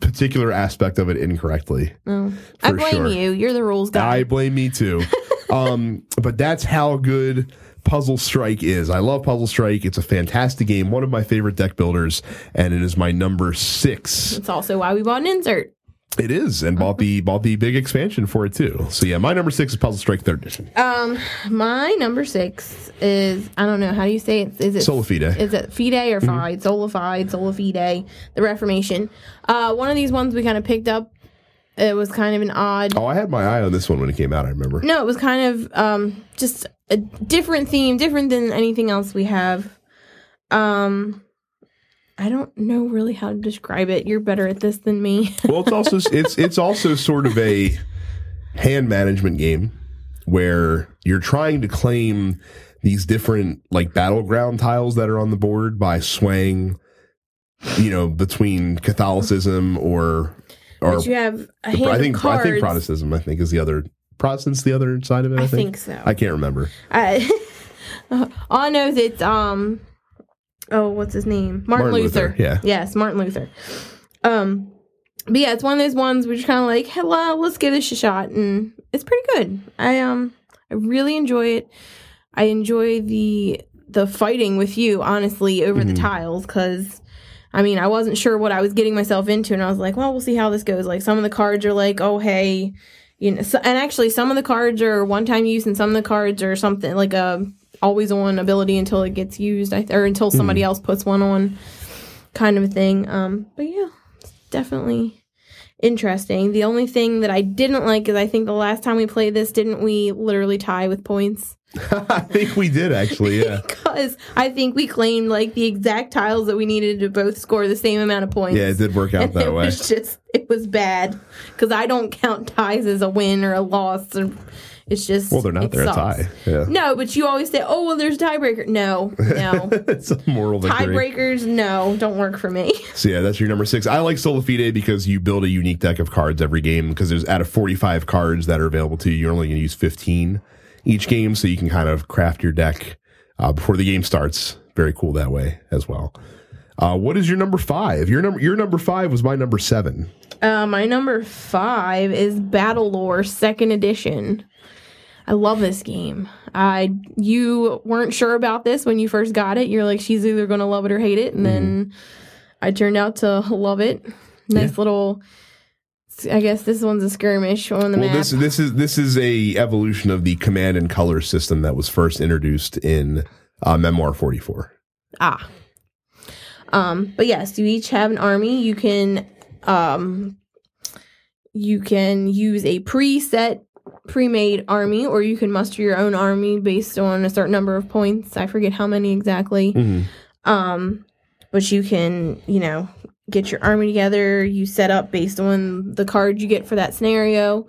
particular aspect of it incorrectly. No. I blame sure. you. You're the rules guy. I blame me too. um, but that's how good Puzzle Strike is. I love Puzzle Strike. It's a fantastic game, one of my favorite deck builders, and it is my number six. it's also why we bought an insert. It is, and bought the bought the big expansion for it too. So yeah, my number six is Puzzle Strike Third Edition. Um, my number six is I don't know how do you say it? Is it Sola Fide. Is it fide or Mm-hmm. fide? Sola Fide, the Reformation. Uh, one of these ones we kind of picked up. It was kind of an odd. Oh, I had my eye on this one when it came out. I remember. No, it was kind of um just a different theme, different than anything else we have. Um, I don't know really how to describe it. You're better at this than me. Well, it's also it's it's also sort of a hand management game where you're trying to claim these different like battleground tiles that are on the board by swaying, you know, between Catholicism or or but you have a hand I think of cards. I think Protestantism. I think is the other Protestants the other side of it. I, I think so. I can't remember. I, all I know is it's um oh what's his name Martin, Martin Luther. Luther, yeah. yes Martin Luther. Um, but yeah, it's one of those ones which kind of like, hello, let's give this a shot, and it's pretty good. I um, I really enjoy it. I enjoy the the fighting with you, honestly, over the tiles because. I mean, I wasn't sure what I was getting myself into, and I was like, "Well, we'll see how this goes." Like, some of the cards are like, "Oh, hey," you know, so, and actually, some of the cards are one-time use, and some of the cards are something like a always-on ability until it gets used, or until somebody else puts one on, kind of a thing. Um, but yeah, it's definitely interesting. The only thing that I didn't like is I think the last time we played this, didn't we literally tie with points? I think we did actually. Yeah. Because I think we claimed like the exact tiles that we needed to both score the same amount of points. Yeah, it did work out And that it way. was just it was bad because I don't count ties as a win or a loss. Or, it's just Well, they're not. it They're sucks. a tie. Yeah. No, but you always say, "Oh, well, there's a tiebreaker." No, no, it's a moral tiebreakers. No, don't work for me. So yeah, that's your number six. I like Sola Fide because you build a unique deck of cards every game because there's out of 45 cards that are available to you, you're only going to use 15 each game, so you can kind of craft your deck uh, before the game starts. Very cool that way as well. Uh, what is your number five? Your number your number five was my number seven. Uh, my number five is Battle Lore Second Edition. I love this game. I you weren't sure about this when you first got it. You're like, she's either gonna love it or hate it, and then I turned out to love it. Nice Yeah. little. I guess this one's a skirmish on the Well, map. this this is this is a evolution of the command and color system that was first introduced in uh, Memoir 44. Ah. Um, but yes, you each have an army. You can um you can use a preset pre-made army or you can muster your own army based on a certain number of points. I forget how many exactly. Mhm. Um but you can, you know, get your army together, you set up based on the cards you get for that scenario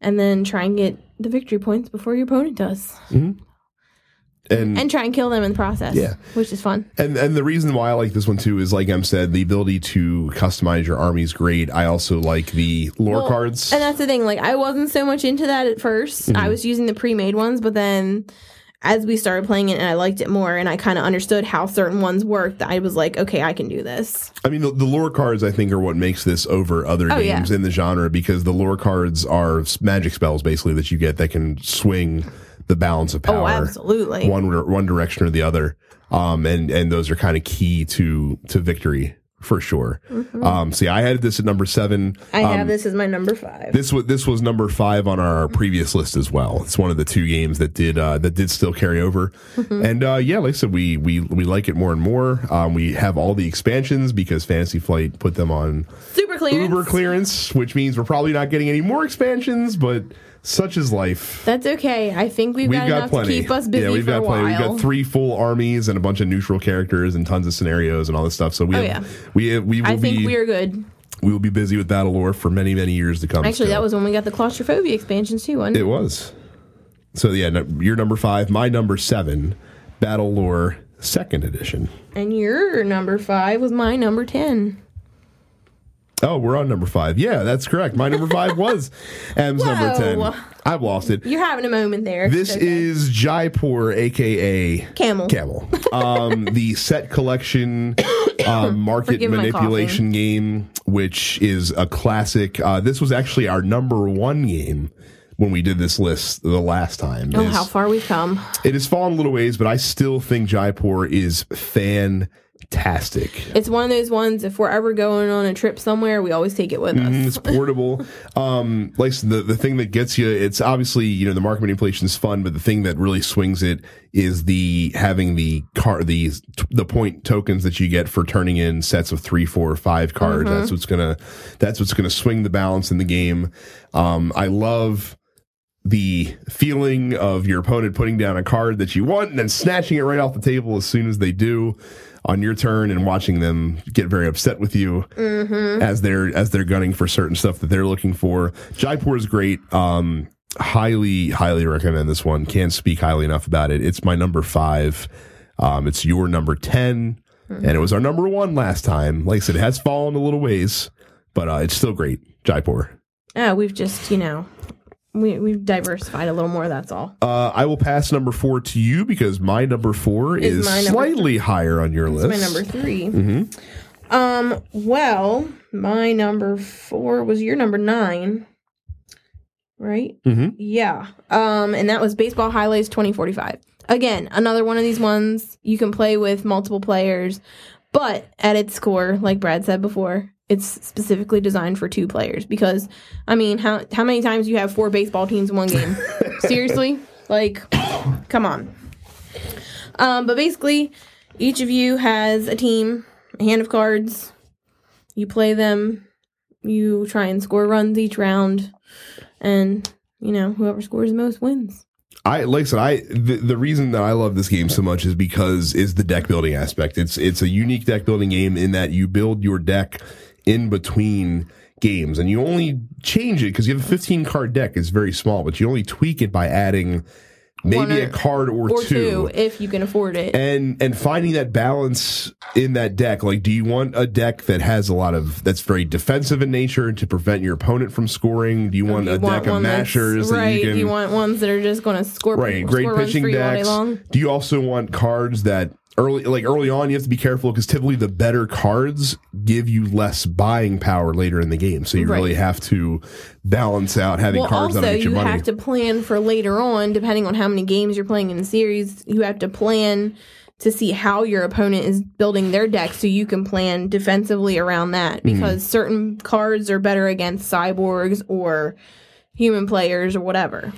and then try and get the victory points before your opponent does. And And try and kill them in the process. Yeah. Which is fun. And and the reason why I like this one too is like Em said, the ability to customize your army is great. I also like the lore Well, cards. And that's the thing. Like, I wasn't so much into that at 1st Mm-hmm. I was using the pre-made ones, but then as we started playing it and I liked it more, and I kind of understood how certain ones worked, I was like, okay, I can do this. I mean, the, the lore cards I think are what makes this over other Oh, yeah. games in the genre because the lore cards are magic spells basically that you get that can swing the balance of power. Oh, absolutely. One one direction or the other. Um, and and those are kind of key to to victory for sure. Um, see, I had this at number seven. Mm-hmm. I have this as my number five. This was this was number five on our previous list as well. It's one of the two games that did uh, that did still carry over, Mm-hmm. and uh, yeah, like I said, we we we like it more and more. Um, we have all the expansions because Fantasy Flight put them on Super clearance. Uber clearance, which means we're probably not getting any more expansions, but such is life. That's okay. I think we've, We've got, got enough plenty. to keep us busy yeah, we've got plenty. We've got three full armies and a bunch of neutral characters and tons of scenarios and all this stuff. So we Oh, have, yeah. we we will I think be we're good. we will be busy with Battle Lore for many many years to come. Actually, still. that was when we got the claustrophobia expansions too. Wasn't It it? was. So yeah, no, your number five, my number seven, Battle Lore Second Edition. And your number five was my number ten. Oh, we're on number five. Yeah, that's correct. My number five was M's number ten. I've lost it. You're having a moment there. This okay. is Jaipur, aka Camel. Camel. Um, the set collection um, market Forgive manipulation game, which is a classic. Uh, this was actually our number one game when we did this list the last time. Oh, It's- how far we've come. It has fallen a little ways, but I still think Jaipur is fantastic. It's one of those ones. If we're ever going on a trip somewhere, we always take it with us. It's portable. Um, like the the thing that gets you, it's obviously you know the market manipulation is fun, but the thing that really swings it is the having the car the the point tokens that you get for turning in sets of three, four, five cards. That's what's gonna that's what's gonna swing the balance in the game. Um, I love the feeling of your opponent putting down a card that you want and then snatching it right off the table as soon as they do on your turn and watching them get very upset with you as they're as they're gunning for certain stuff that they're looking for. Jaipur is great. Um, highly highly recommend this one. Can't speak highly enough about it. It's my number five. Um, it's your number 10 and it was our number one last time. Like I said, it has fallen a little ways, but uh, it's still great. Jaipur. Oh, we've just, you know, we, we've diversified a little more. That's all. Uh, I will pass number four to you because my number four Is is, number slightly higher on your list. my number 3 Mm-hmm. Um, well, my number four was your number nine. Right? Mm-hmm. Yeah. Um, and that was Baseball Highlights 2045. Again, another one of these ones you can play with multiple players, but at its core, like Brad said before, it's specifically designed for two players because I mean, how how many times do you have four baseball teams in one game? Seriously? Like come on. Um, but basically, each of you has a team, a hand of cards. You play them. You try and score runs each round, and you know whoever scores the most wins. I like I said, I the, the reason that I love this game so much is because is the deck building aspect. It's it's a unique deck building game in that you build your deck in between games, and you only change it because you have a 15 card deck. It's very small, but you only tweak it by adding maybe or- a card or, Or two. two, if you can afford it. and and finding that balance in that deck like do you want a deck that has a lot of that's very defensive in nature to prevent your opponent from scoring do you oh, want You a deck of mashers right? that you can you want ones that are just going to score right score great runs pitching for you all day decks long. do you also want cards that early like early on you have to be careful because typically the better cards give you less buying power later in the game so you Right. really have to balance out having Well, cards also that make you money have to plan for later on, depending on how many games you're playing in the series. You have to plan to see how your opponent is building their deck, so you can plan defensively around that. Mm-hmm. Because certain cards are better against cyborgs or human players or whatever.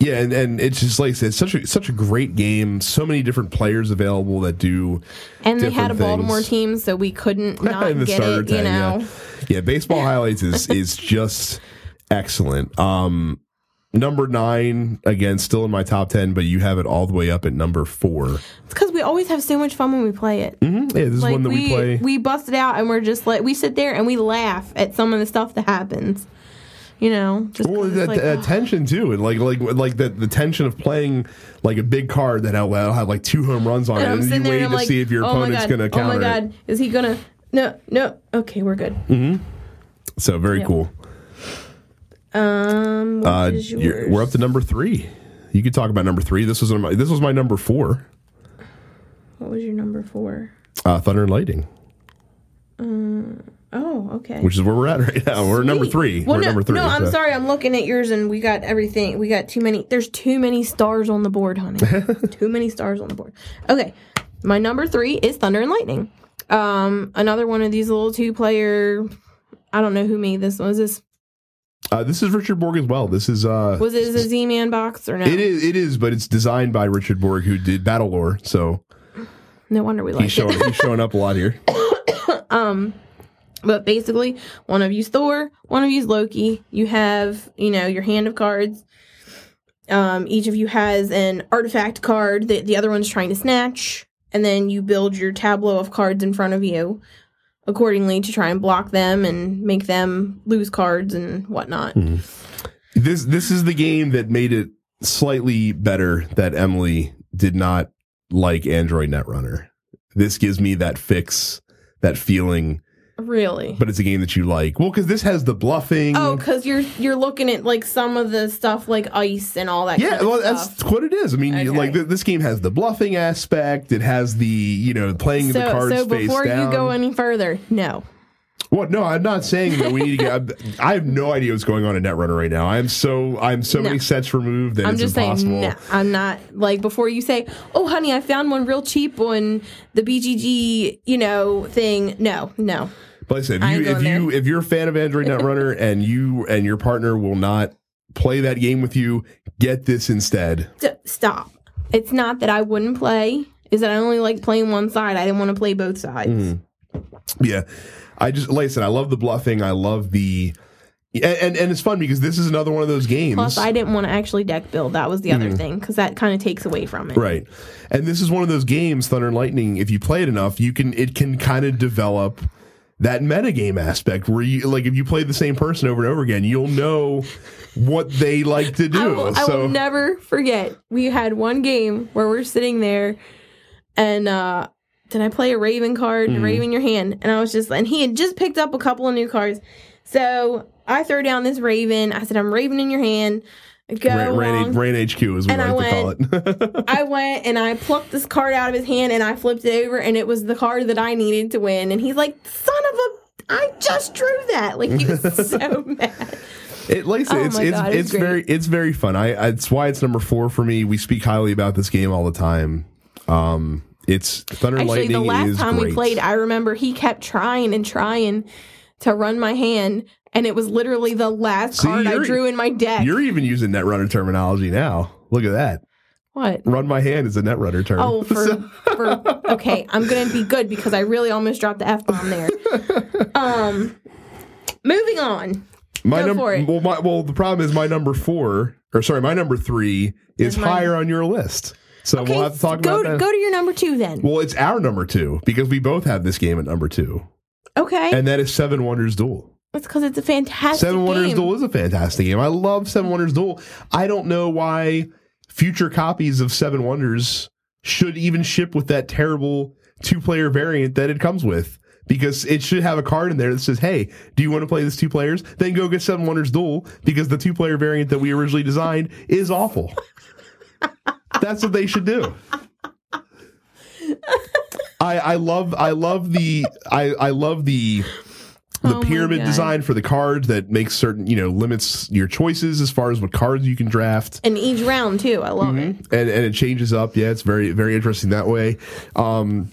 Yeah, and, and it's just like I said, it's such a such a great game. So many different players available that do And they had a Different Baltimore things. team, so we couldn't not in the get it. You 10, know, yeah. Yeah, baseball highlights is is just excellent. Um number nine, again, still in my top ten, but you have it all the way up at number four. it's because we always have so much fun when we play it. Mhm. Yeah, this is Like one that we, we play. we bust it out and we're just like we sit there and we laugh at some of the stuff that happens. You know, just well, that, like, that tension too, and like like like the the tension of playing like a big card that will have like two home runs on and it, I'm and you sitting there wait and to like, see if your oh opponent's going to counter. Oh my god, is he gonna? No, no. Okay, we're good. So very Yeah. cool. Um, Uh, we're up to number three. You could talk about number three. This was my, this was my number four. What was your number four? Uh, Thunder and Lightning, Oh, okay. which is where we're at right now. We're number three. Well, we're no, number three. No, I'm so- sorry. I'm looking at yours, and we got everything. We got too many. There's too many stars on the board, honey. too many stars on the board. Okay, my number three is Thunder and Lightning. Um, another one of these little two player. I don't know who made this. Was this Uh, this is Richard Borg as well. This is uh, was it a Z Man box or no? it is it is, but it's designed by Richard Borg, who did Battle Lore. So No wonder we like he's it. he's showing up a lot here. But basically, one of you's Thor, one of you's Loki. You have, you know, your hand of cards. Um, each of you has an artifact card that the other one's trying to snatch, and then you build your tableau of cards in front of you accordingly to try and block them and make them lose cards and whatnot. This this is the game that made it slightly better that Emily did not like Android Netrunner. This gives me that fix, that feeling, Really? but it's a game that you like. Well, because this has the bluffing. Oh, because you're you're looking at like some of the stuff like ice and all that. Yeah, kind of well, stuff. that's what it is. I mean, Okay. like th- this game has the bluffing aspect. It has the you know playing the so. cards So before down. you go any further, no. What? No, I'm not saying that we need to get. I have no idea what's going on in Netrunner right now. I'm so I'm so many sets removed that I'm it's just impossible. saying, no, I'm not like before you say, "Oh, honey, I found one real cheap on the BGG," you know, thing. No, no, But like I said, if you if you if you're a fan of Android Netrunner and you and your partner will not play that game with you, get this instead. Stop. It's not that I wouldn't play; is that I only like playing one side. I didn't want to play both sides. Mm. Yeah, I just like I said, I love the bluffing. I love the. And, and and it's fun because this is another one of those games. Plus, I didn't want to actually deck build. That was the other thing because that kind of takes away from it. Right. And this is one of those games, Thunder and Lightning, if you play it enough, you can it can kind of develop that metagame aspect where you like if you play the same person over and over again, you'll know what they like to do. I will, I so will never forget. We had one game where we're sitting there, and uh, did I play a Raven card? Mm-hmm. Raven your hand, and I was just, and he had just picked up a couple of new cards. So I throw down this Raven. I said, "I'm Raven in your hand." go Ran, ran, along. ran HQ is what I like to call it. I went and I plucked this card out of his hand and I flipped it over and it was the card that I needed to win. And he's like, "Son of a." I just drew that. Like he was so mad. It like I say, Oh it's it's, God, it's it's very it's very fun. I, I it's why it's number four for me. We speak highly about this game all the time. Um, it's Thunder and Actually, the last time we played, I remember he kept trying and trying to run my hand, and it was literally the last See, card I drew in my deck. You're even using Netrunner terminology now. Look at that. what? Run my hand is a Netrunner term. Oh, for, for okay, I'm gonna be good because I really almost dropped the f bomb there. Um, moving on. my number. Well, my, well, the problem is my number four, or sorry, my number three is Is higher on your list. So Okay, we'll have to talk go about that. go to your number two then. well, it's our number two because we both have this game at number two, Okay, and that is Seven Wonders Duel. it's because it's a fantastic Seven Wonders game. Duel is a fantastic game. I love Seven Wonders Duel. I don't know why future copies of Seven Wonders should even ship with that terrible two player variant that it comes with. Because it should have a card in there that says, hey, do you want to play this two players? Then go get Seven Wonders Duel because the two player variant that we originally designed is awful. That's what they should do. I, I love I love the I, I love the the Oh pyramid design for the cards that makes certain you know limits your choices as far as what cards you can draft And each round too. I love it. and and it changes up yeah it's very very interesting that way um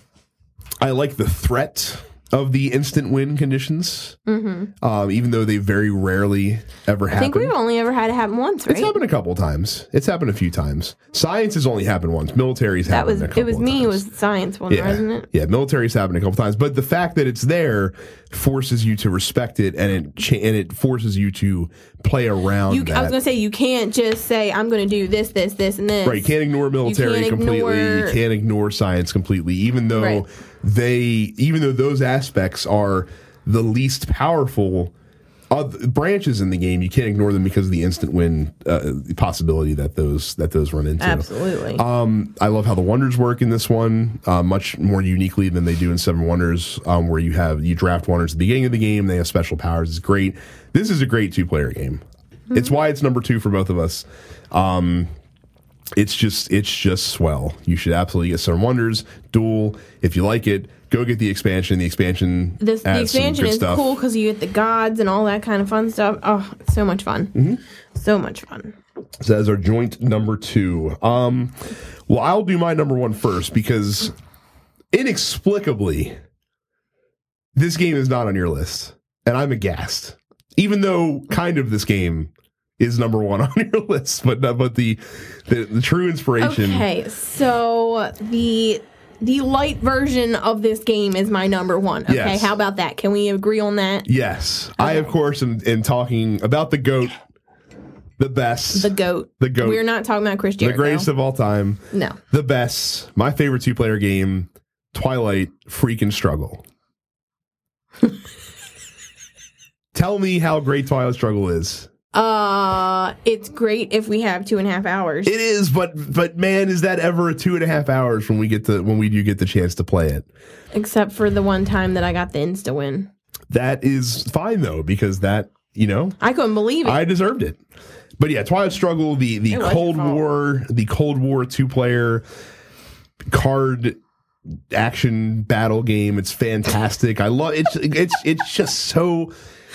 i like the threat of the instant win conditions um even though they very rarely ever Mm-hmm. I think we've only ever had it happen once, right? it's happened a couple times it's happened a few times science has only happened once military's that happened was a couple it. Was me. It was science one, Yeah, wasn't it? yeah. Military's happened a couple times, but the fact that it's there forces you to respect it, and it cha- and it forces you to play around. You. I was gonna say you can't just say I'm gonna do this, this, this, and this. Right, you can't ignore military can't completely. ignore- You can't ignore science completely, even though Right. They, even though those aspects are the least powerful of branches in the game. You can't ignore them because of the instant win uh, possibility that those that those run into. Absolutely. Um, I love how the wonders work in this one, uh, much more uniquely than they do in Seven Wonders, um, where you have you draft wonders at the beginning of the game. They have special powers. It's great. This is a great two player game. It's why it's number two for both of us. Um, it's just it's just swell. You should absolutely get Seven Wonders Duel if you like it. Go get the expansion. The expansion this the expansion is stuff. cool because you get the gods and all that kind of fun stuff. Oh, so much fun. Mm-hmm. So much fun. So that's our joint number two. Um, well, I'll do my number one first because inexplicably, this game is not on your list, and I'm aghast. Even though kind of this game is number one on your list, but but the the, the true inspiration. Okay, so the the light version of this game is my number one. Okay, Yes. how about that? Can we agree on that? Yes, I of course am, am talking about the goat, the best, The goat. The goat. We're not talking about Chris the greatest of all time. no. the best, my favorite two player game, Twilight Freaking Struggle. Tell me how great Twilight Struggle is. Uh, it's great if we have two and a half hours. It is, but but man, is that ever a two and a half hours when we get to when we do get the chance to play it? except for the one time that I got the insta win. That is fine though, because that you know I couldn't believe it. I deserved it. But yeah, Twilight Struggle, the the It Cold. War, the Cold War two player card action battle game. It's fantastic. I love it's it's it's just so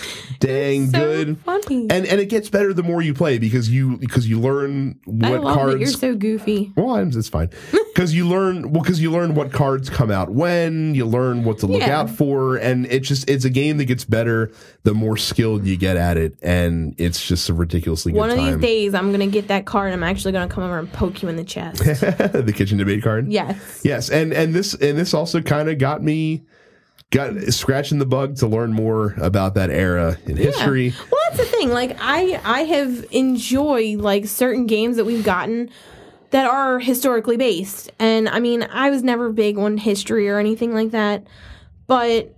dang so good. funny. And and it gets better the more you play because you because you learn what cards. that you're so goofy. well, it's it's fine because you learn well because you learn what cards come out when you learn what to look Yeah. out for, and it just it's a game that gets better the more skilled you get at it, and it's just a ridiculously good One of time. these days, I'm gonna get that card. and I'm actually gonna come over and poke you in the chest. the kitchen debate card, yes. yes, and and this and this also kind of got me got scratching the bug to learn more about that era in history. Well, that's the thing. Like I, I have enjoyed like certain games that we've gotten that are historically based, and I mean, I was never big on history or anything like that, but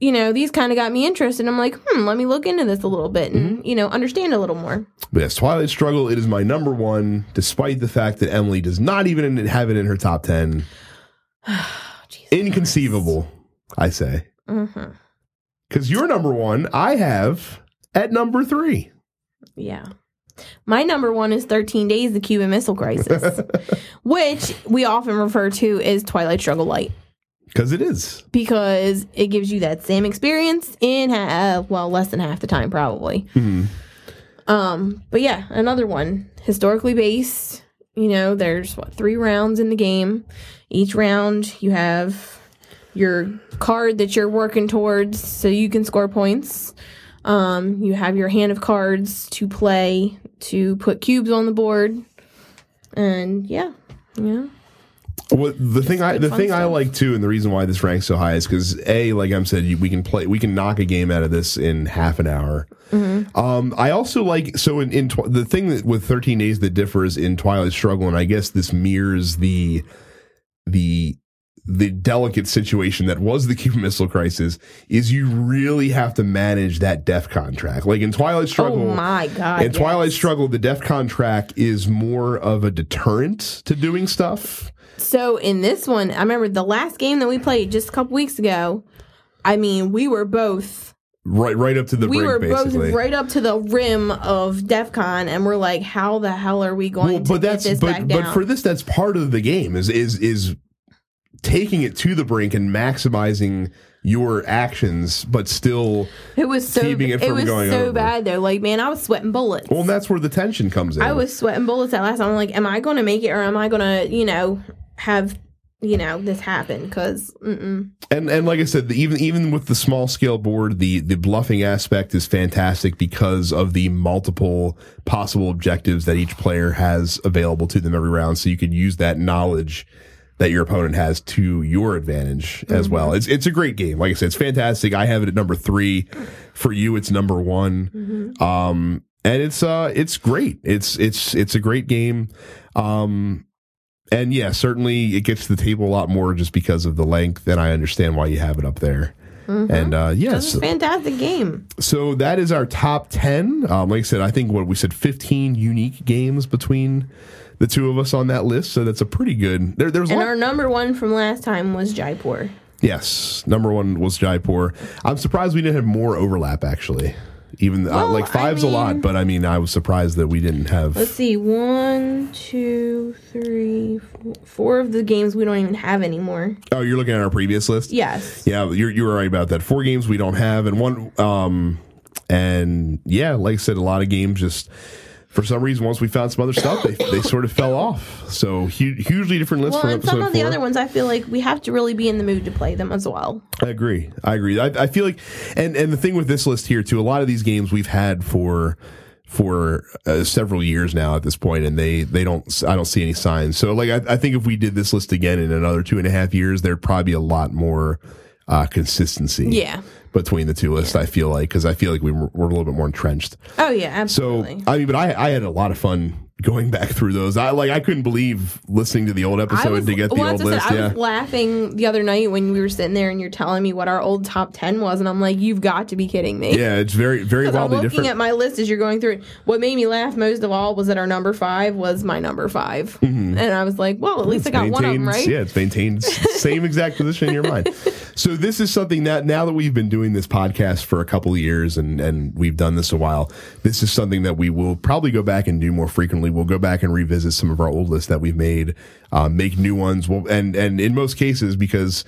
you know, these kind of got me interested. I'm like, hmm, let me look into this a little bit and Mm-hmm. you know understand a little more. But yes, Twilight Struggle. It is my number one, despite the fact that Emily does not even have it in her top ten. Jesus Inconceivable, I say. Because you're number one, I have at number three. Yeah. My number one is 13 Days, the Cuban Missile Crisis, which we often refer to as Twilight Struggle Light Because it is. because it gives you that same experience in ha- uh, well less than half the time probably. Um, but yeah, another one historically based. You know, there's what three rounds in the game. Each round you have your card that you're working towards, so you can score points. Um, you have your hand of cards to play to put cubes on the board, and yeah, yeah. What the thing I the thing I like too, and the reason why this ranks so high is because a like I'm said, we can play, we can knock a game out of this in half an hour. Mm-hmm. Um, I also like so in, in tw- the thing that with 13 days that differs in Twilight Struggle, and I guess this mirrors the the the delicate situation that was the Cuban Missile Crisis is you really have to manage that DEFCON track. Like in Twilight oh Struggle, Oh my god! in Twilight. Struggle, the DEFCON track is more of a deterrent to doing stuff. So in this one, I remember the last game that we played just a couple weeks ago. I mean, we were both Right, right up to the we brink, were basically. both right up to the rim of DEFCON, and we're like, how the hell are we going well, to but that's this but but for this, that's part of the game. Is is is taking it to the brink and maximizing your actions, but still. it was so keeping it it, from was going so over. bad though. Like, man, I was sweating bullets. Well, and that's where the tension comes in. I was sweating bullets that last time. I'm like, am I going to make it, or am I going to, you know, have you know this happen? Because and and like I said, the, even even with the small scale board, the the bluffing aspect is fantastic because of the multiple possible objectives that each player has available to them every round. So you can use that knowledge that your opponent has to your advantage as well. It's it's a great game. Like I said, it's fantastic. I have it at number three. For you, it's number one. Um, and it's uh it's great. It's it's it's a great game. Um, and yeah, certainly it gets to the table a lot more just because of the length, and I understand why you have it up there. And uh, it's yes, a fantastic game. so that is our top 10. Um, like I said, I think what we said 15 unique games between the two of us on that list. So that's a pretty good. There, there's And lot. our number one from last time was Jaipur. yes, number one was Jaipur. I'm surprised we didn't have more overlap actually. Even uh, Well, like I five's a lot, but I mean, I was surprised that we didn't have. Let's see, one, two, three, four, four of the games we don't even have anymore. Oh, you're looking at our previous list. Yes. Yeah, you're you were right about that. Four games we don't have, and one um, and yeah, like I said, a lot of games just for some reason once we found some other stuff, they they sort of fell off. So hu- hugely different list Well, and some of the four. other ones, I feel like we have to really be in the mood to play them as well. I agree. I agree. I, I feel like, and and the thing with this list here too, a lot of these games we've had for for uh, several years now at this point, and they they don't. I don't see any signs. So like, I, I think if we did this list again in another two and a half years, there'd probably be a lot more uh, consistency. Yeah. Between the two lists, I feel like because I feel like we were, we're a little bit more entrenched. Oh yeah, absolutely. So. I mean, but I I had a lot of fun going back through those. I like I couldn't believe listening to the old episode was, to get the well, old I list. said, I Yeah. was laughing the other night when we were sitting there and you're telling me what our old top ten was, and I'm like, you've got to be kidding me. Yeah, it's very, very 'Cause I'm looking different. at my list as you're going through it. What made me laugh most of all was that our number five was my number 5 mm-hmm. and I was like, "Well, at least I got one of them right." Yeah, it's maintained same exact position in your mind. So this is something that now that we've been doing this podcast for a couple of years and and we've done this a while, this is something that we will probably go back and do more frequently. We'll go back and revisit some of our old lists that we've made, uh, make new ones. Well, and and in most cases because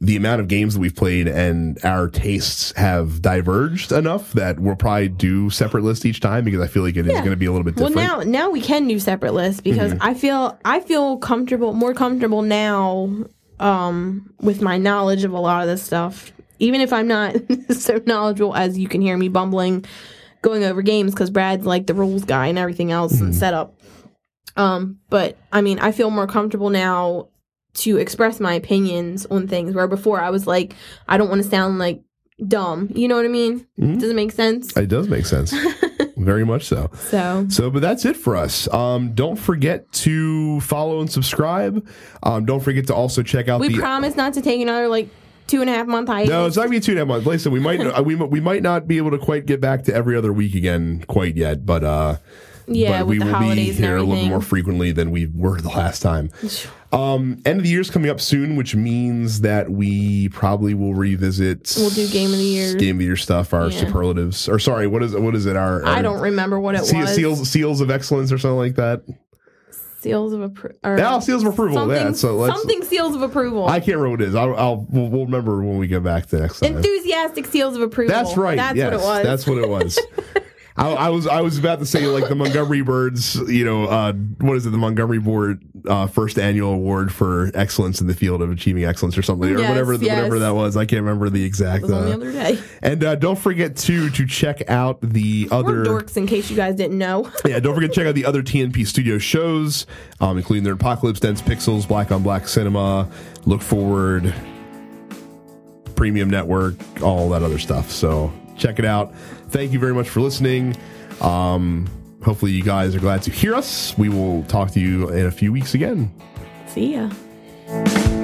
the amount of games that we've played and our tastes have diverged enough that we'll probably do separate lists each time because I feel like it is Yeah. going to be a little bit different. Well, now now we can do separate lists because Mm-hmm. I feel I feel comfortable, more comfortable now um, with my knowledge of a lot of this stuff. Even if I'm not so knowledgeable as you can hear me bumbling, going over games because Brad's like the rules guy and everything else Mm-hmm. and setup. Um, but I mean, I feel more comfortable now to express my opinions on things where before I was like, I don't want to sound like dumb. You know what I mean? Mm-hmm. Does it make sense? it does make sense, very much so. So So, but that's it for us. Um, don't forget to follow and subscribe. Um, don't forget to also check out we the. promise not to take another like two and a half month hiatus. no, it's not gonna be two and a half months. Said, we might we, we might not be able to quite get back to every other week again quite yet, but uh, Yeah, but we will be here a little more frequently than we were the last time. Um, end of the year is coming up soon, which means that we probably will revisit. We'll do game of the year. game of the year stuff, our Yeah. superlatives, or sorry, what is what is it? Our, I don't remember what it se- was. seals seals of excellence or something like that. Seals of approval. Yeah, seals of approval. Something, Yeah, so something seals of approval. I can't remember what it is. I'll, I'll we'll, we'll remember when we get back the next time. Enthusiastic seals of approval. That's right. That's yes, what it was. That's what it was. I, I was I was about to say like the Montgomery Burns, you know, uh, what is it? The Montgomery Board uh, first annual award for excellence in the field of achieving excellence, or something, or Yes, whatever yes. whatever that was. I can't remember the exact. It was on the uh, other day. and uh, don't forget to to check out the We're other. dorks, in case you guys didn't know. Yeah, don't forget to check out the other TNP Studio shows, um, including their Apocalypse, Dense Pixels, Black on Black Cinema, Look Forward, Premium Network, all that other stuff. So check it out. Thank you very much for listening. Um, hopefully, you guys are glad to hear us. We will talk to you in a few weeks again. See ya.